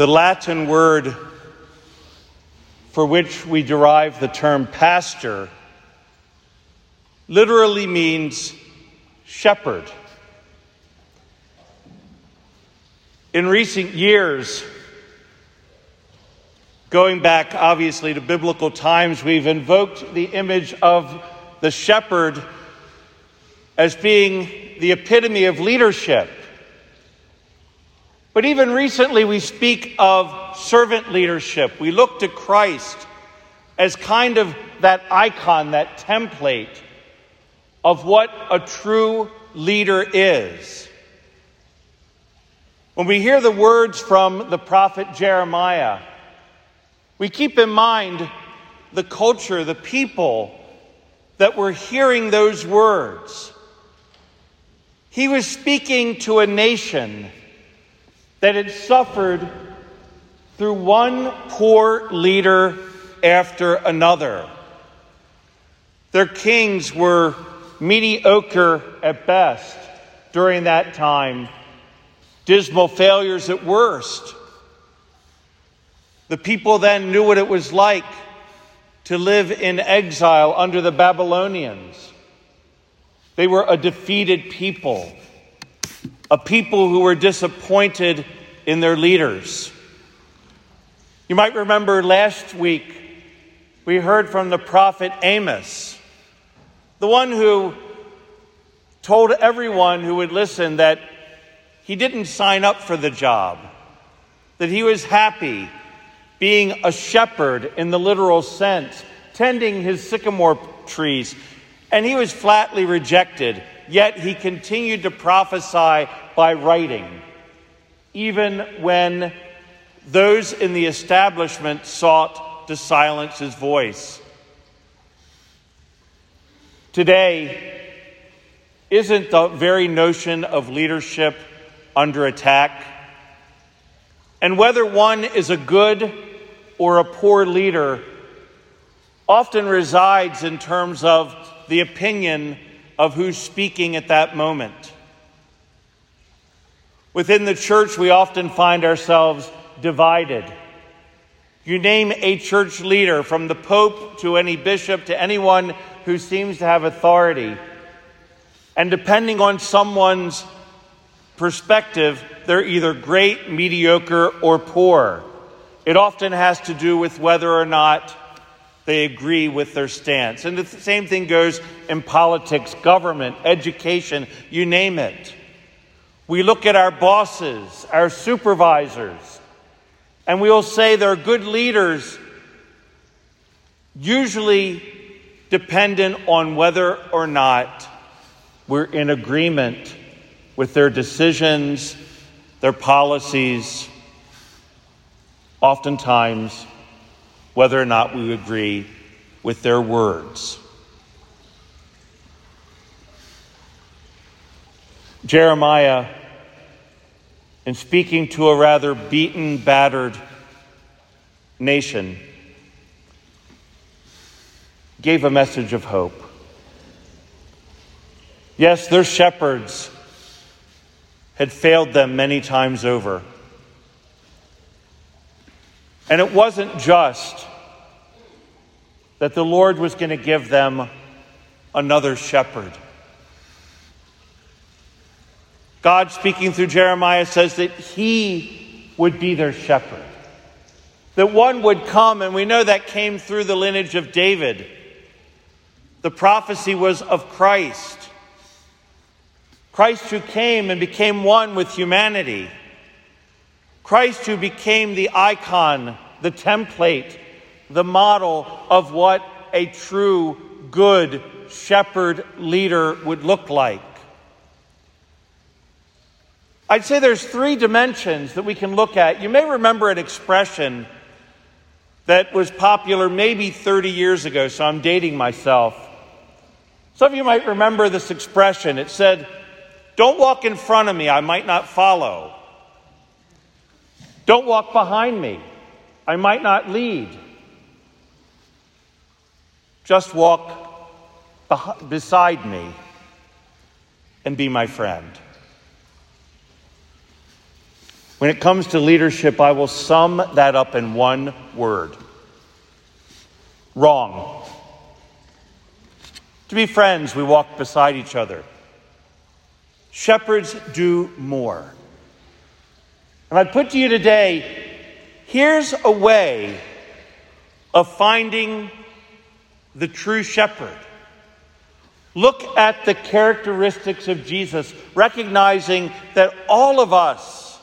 The Latin word for which we derive the term pastor literally means shepherd. In recent years, going back obviously to biblical times, we've invoked the image of the shepherd as being the epitome of leadership. But even recently, we speak of servant leadership. We look to Christ as kind of that icon, that template of what a true leader is. When we hear the words from the prophet Jeremiah, we keep in mind the culture, the people that were hearing those words. He was speaking to a nation that had suffered through one poor leader after another. Their kings were mediocre at best during that time dismal failures at worst. The people then knew what it was like to live in exile under the Babylonians. They were a defeated people, a people who were disappointed in their leaders. You might remember last week we heard from the prophet Amos, the one who told everyone who would listen that he didn't sign up for the job, that he was happy being a shepherd in the literal sense, tending his sycamore trees, and he was flatly rejected, yet he continued to prophesy by writing, even when those in the establishment sought to silence his voice. Today, isn't the very notion of leadership under attack. And whether one is a good or a poor leader often resides in terms of the opinion of who's speaking at that moment. Within the church, we often find ourselves divided. You name a church leader, from the Pope to any bishop to anyone who seems to have authority. And depending on someone's perspective, they're either great, mediocre, or poor. It often has to do with whether or not they agree with their stance. And the same thing goes in politics, government, education, you name it. We look at our bosses, our supervisors, and we will say they're good leaders, usually dependent on whether or not we're in agreement with their decisions, their policies, oftentimes, whether or not we agree with their words. Jeremiah, in speaking to a rather beaten, battered nation, gave a message of hope. Yes, they're shepherds had failed them many times over. And it wasn't just that the Lord was going to give them another shepherd. God, speaking through Jeremiah, says that he would be their shepherd. That one would come, and we know that came through the lineage of David. The prophecy was of Christ. Christ who came and became one with humanity. Christ who became the icon, the template, the model of what a true, good shepherd leader would look like. I'd say there's three dimensions that we can look at. You may remember an expression that was popular maybe 30 years ago, so I'm dating myself. Some of you might remember this expression. It said, don't walk in front of me, I might not follow. Don't walk behind me, I might not lead. Just walk beside me and be my friend. When it comes to leadership, I will sum that up in one word wrong. To be friends, we walk beside each other. Shepherds do more. And I put to you today here's a way of finding the true shepherd. Look at the characteristics of Jesus, recognizing that all of us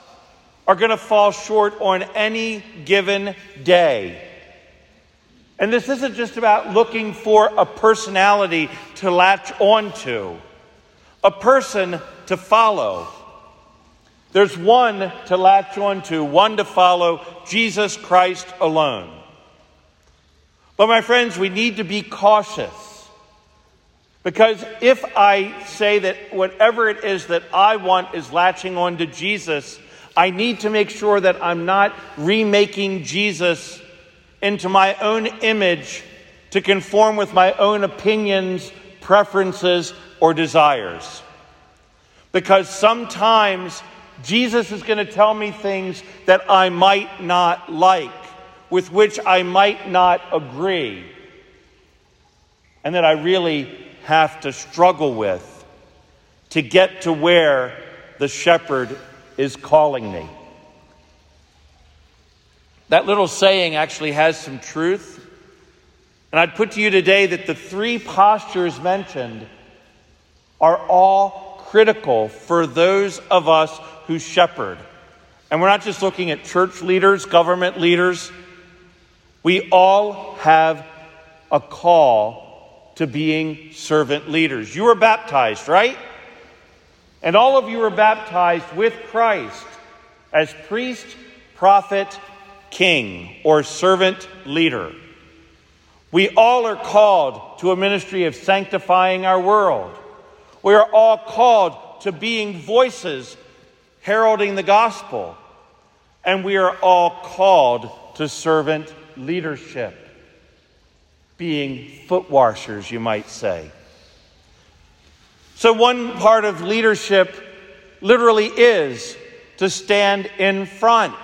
are going to fall short on any given day. And this isn't just about looking for a personality to latch onto, a person to follow. There's one to latch onto, one to follow Jesus Christ alone. But, my friends, we need to be cautious. Because if I say that whatever it is that I want is latching on to Jesus, I need to make sure that I'm not remaking Jesus into my own image to conform with my own opinions, preferences, or desires. Because sometimes Jesus is going to tell me things that I might not like with which I might not agree, and that I really have to struggle with to get to where the shepherd is calling me. That little saying actually has some truth. And I'd put to you today that the three postures mentioned are all critical for those of us who shepherd. And we're not just looking at church leaders, government leaders, we all have a call to being servant leaders. You were baptized, right? And all of you were baptized with Christ as priest, prophet, king, or servant leader. We all are called to a ministry of sanctifying our world. We are all called to being voices heralding the gospel. And we are all called to servant leadership, being foot washers, you might say. So, one part of leadership literally is to stand in front.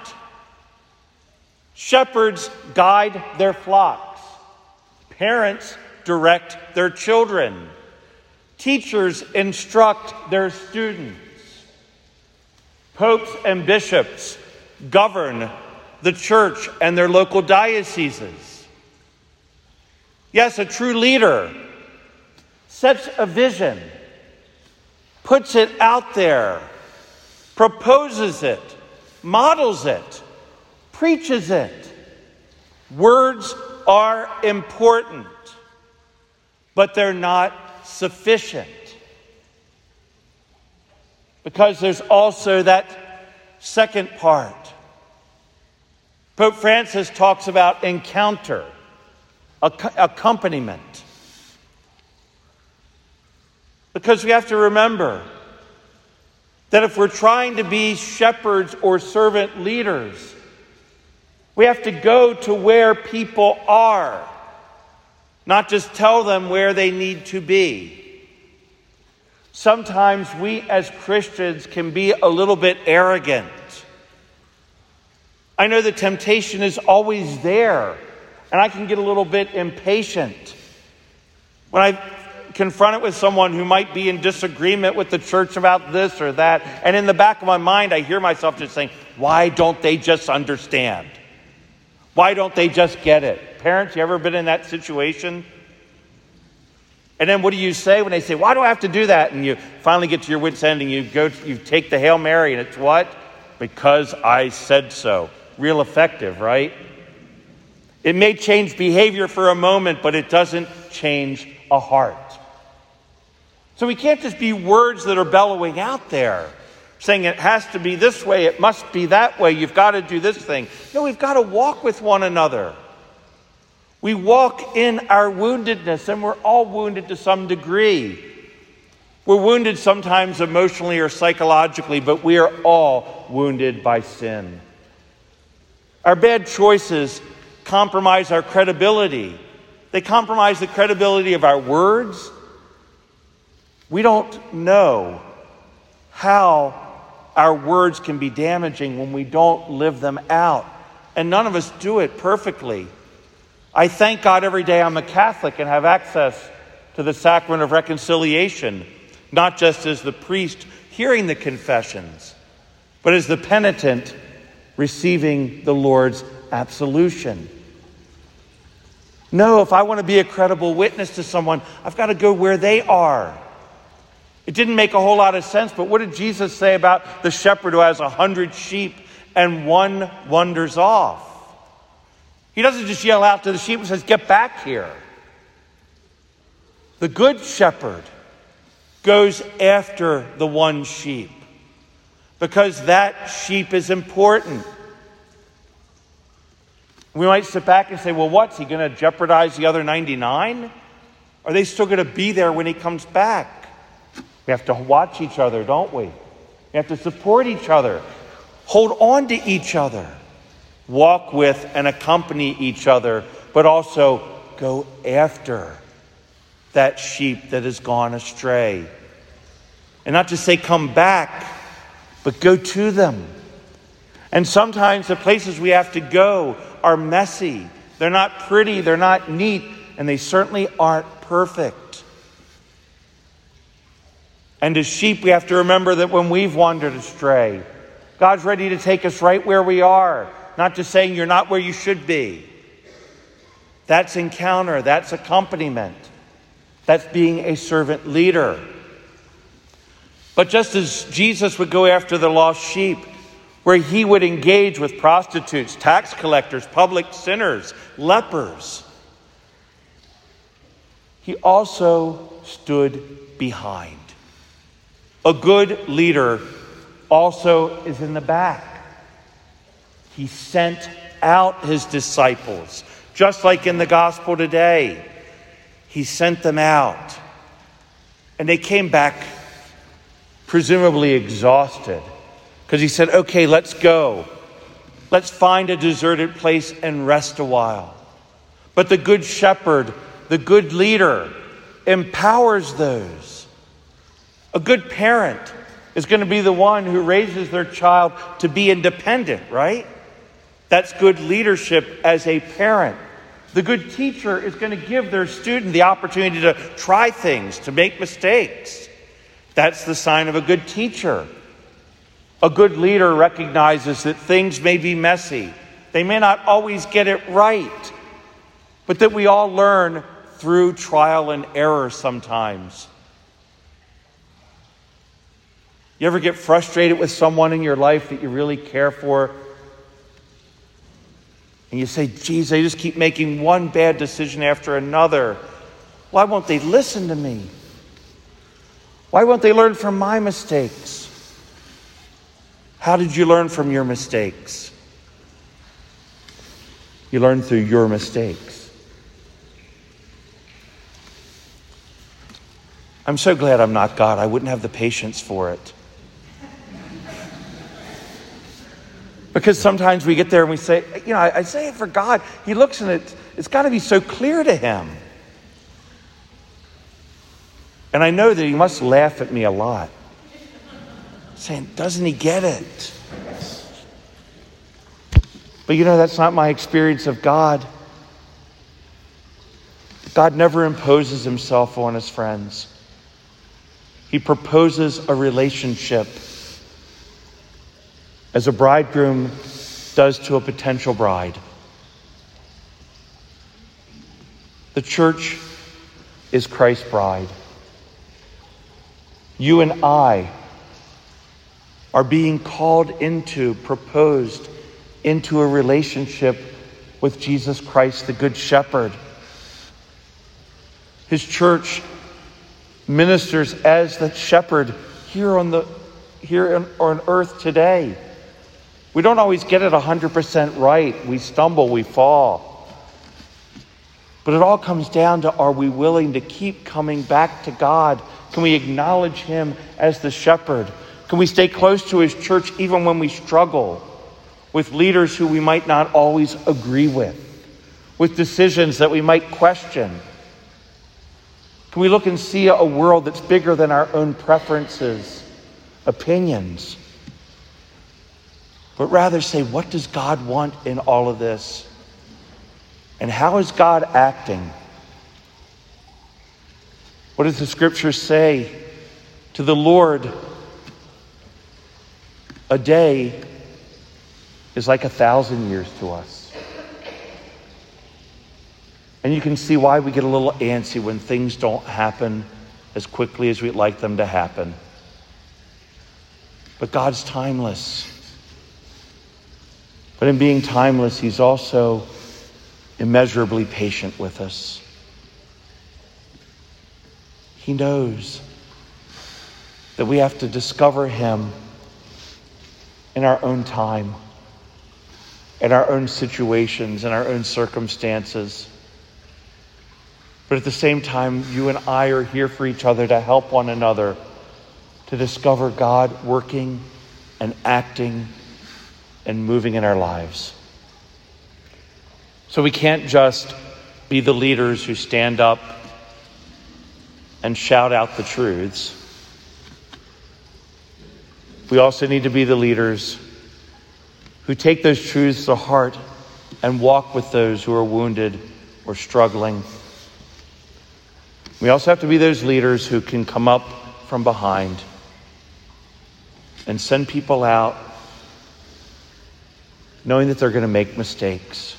Shepherds guide their flocks, parents direct their children, teachers instruct their students, popes and bishops govern the church and their local dioceses. Yes, a true leader sets a vision, puts it out there, proposes it, models it, preaches it. Words are important, but they're not sufficient. Because there's also that second part Pope Francis talks about encounter, accompaniment. Because we have to remember that if we're trying to be shepherds or servant leaders, we have to go to where people are, not just tell them where they need to be. Sometimes we as Christians can be a little bit arrogant I know the temptation is always there, and I can get a little bit impatient. When I confront it with someone who might be in disagreement with the church about this or that, and in the back of my mind, I hear myself just saying, Why don't they just understand? Why don't they just get it? Parents, you ever been in that situation? And then what do you say when they say, Why do I have to do that? And you finally get to your wits' end and you go, you take the Hail Mary, and it's what? Because I said so real effective, right? It may change behavior for a moment, but it doesn't change a heart. So we can't just be words that are bellowing out there, saying it has to be this way, it must be that way, you've got to do this thing. No, we've got to walk with one another. We walk in our woundedness, and we're all wounded to some degree. We're wounded sometimes emotionally or psychologically, but we are all wounded by sin. Our bad choices compromise our credibility. They compromise the credibility of our words. We don't know how our words can be damaging when we don't live them out. And none of us do it perfectly. I thank God every day I'm a Catholic and have access to the sacrament of reconciliation, not just as the priest hearing the confessions, but as the penitent receiving the Lord's absolution. No, if I want to be a credible witness to someone, I've got to go where they are. It didn't make a whole lot of sense, but what did Jesus say about the shepherd who has a hundred sheep and one wanders off? He doesn't just yell out to the sheep and says, Get back here. The good shepherd goes after the one sheep because that sheep is important. We might sit back and say, well, what's he going to jeopardize the other 99? Are they still going to be there when he comes back? We have to watch each other, don't we? We have to support each other, hold on to each other, walk with and accompany each other, but also go after that sheep that has gone astray. And not just say, come back, but go to them. And sometimes the places we have to go are messy. They're not pretty, they're not neat, and they certainly aren't perfect. And as sheep, we have to remember that when we've wandered astray, God's ready to take us right where we are, not just saying you're not where you should be. That's encounter, that's accompaniment, that's being a servant leader. But just as Jesus would go after the lost sheep, where he would engage with prostitutes, tax collectors, public sinners, lepers. He also stood behind. A good leader also is in the back. He sent out his disciples, just like in the gospel today. He sent them out. And they came back presumably exhausted because he said, okay, let's go. Let's find a deserted place and rest a while. But the good shepherd, the good leader, empowers those. A good parent is going to be the one who raises their child to be independent, right? That's good leadership as a parent. The good teacher is going to give their student the opportunity to try things, to make mistakes. That's the sign of a good teacher. A good leader recognizes that things may be messy, they may not always get it right, but that we all learn through trial and error sometimes. You ever get frustrated with someone in your life that you really care for? And you say, geez, they just keep making one bad decision after another. Why won't they listen to me? Why won't they learn from my mistakes? How did you learn from your mistakes? You learn through your mistakes. I'm so glad I'm not God. I wouldn't have the patience for it. Because sometimes we get there and we say, you know, I, I say it for God. He looks and it, it's got to be so clear to him. And I know that he must laugh at me a lot saying, Doesn't he get it? But you know, that's not my experience of God. God never imposes himself on his friends, he proposes a relationship as a bridegroom does to a potential bride. The church is Christ's bride. You and I are being called into, proposed into a relationship with Jesus Christ, the Good Shepherd. His church ministers as the shepherd here on, the, here on, on earth today. We don't always get it 100% right. We stumble, we fall. But it all comes down to are we willing to keep coming back to God? Can we acknowledge Him as the shepherd? Can we stay close to His church even when we struggle with leaders who we might not always agree with, with decisions that we might question? Can we look and see a world that's bigger than our own preferences, opinions? but rather say, what does God want in all of this? And how is God acting? What does the scripture say to the Lord? A day is like a thousand years to us. And you can see why we get a little antsy when things don't happen as quickly as we'd like them to happen. But God's timeless. But in being timeless, He's also immeasurably patient with us. He knows that we have to discover Him in our own time, in our own situations, in our own circumstances. But at the same time, you and I are here for each other to help one another to discover God working and acting and moving in our lives. So we can't just be the leaders who stand up and shout out the truths. We also need to be the leaders who take those truths to heart and walk with those who are wounded or struggling. We also have to be those leaders who can come up from behind and send people out knowing that they're going to make mistakes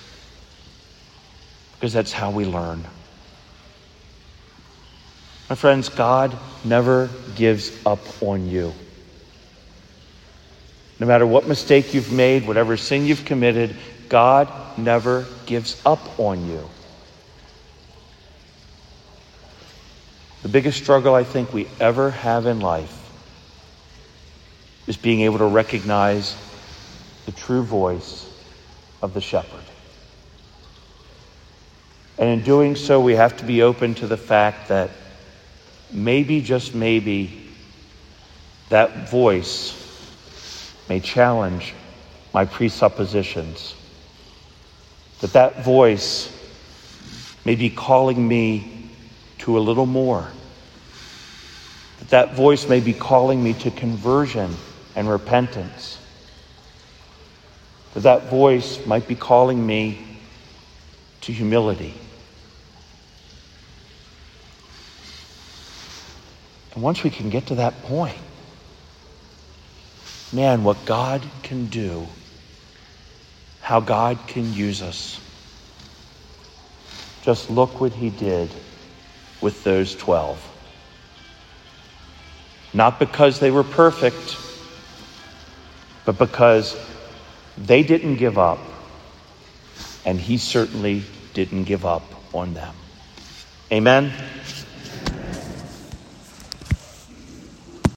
because that's how we learn. My friends, God never gives up on you. No matter what mistake you've made, whatever sin you've committed, God never gives up on you. The biggest struggle I think we ever have in life is being able to recognize the true voice of the shepherd. And in doing so, we have to be open to the fact that maybe, just maybe, that voice may challenge my presuppositions. That that voice may be calling me to a little more. That that voice may be calling me to conversion and repentance. That that voice might be calling me to humility. And once we can get to that point, man, what God can do, how God can use us. Just look what he did with those 12. Not because they were perfect, but because they didn't give up, and he certainly didn't give up on them. Amen.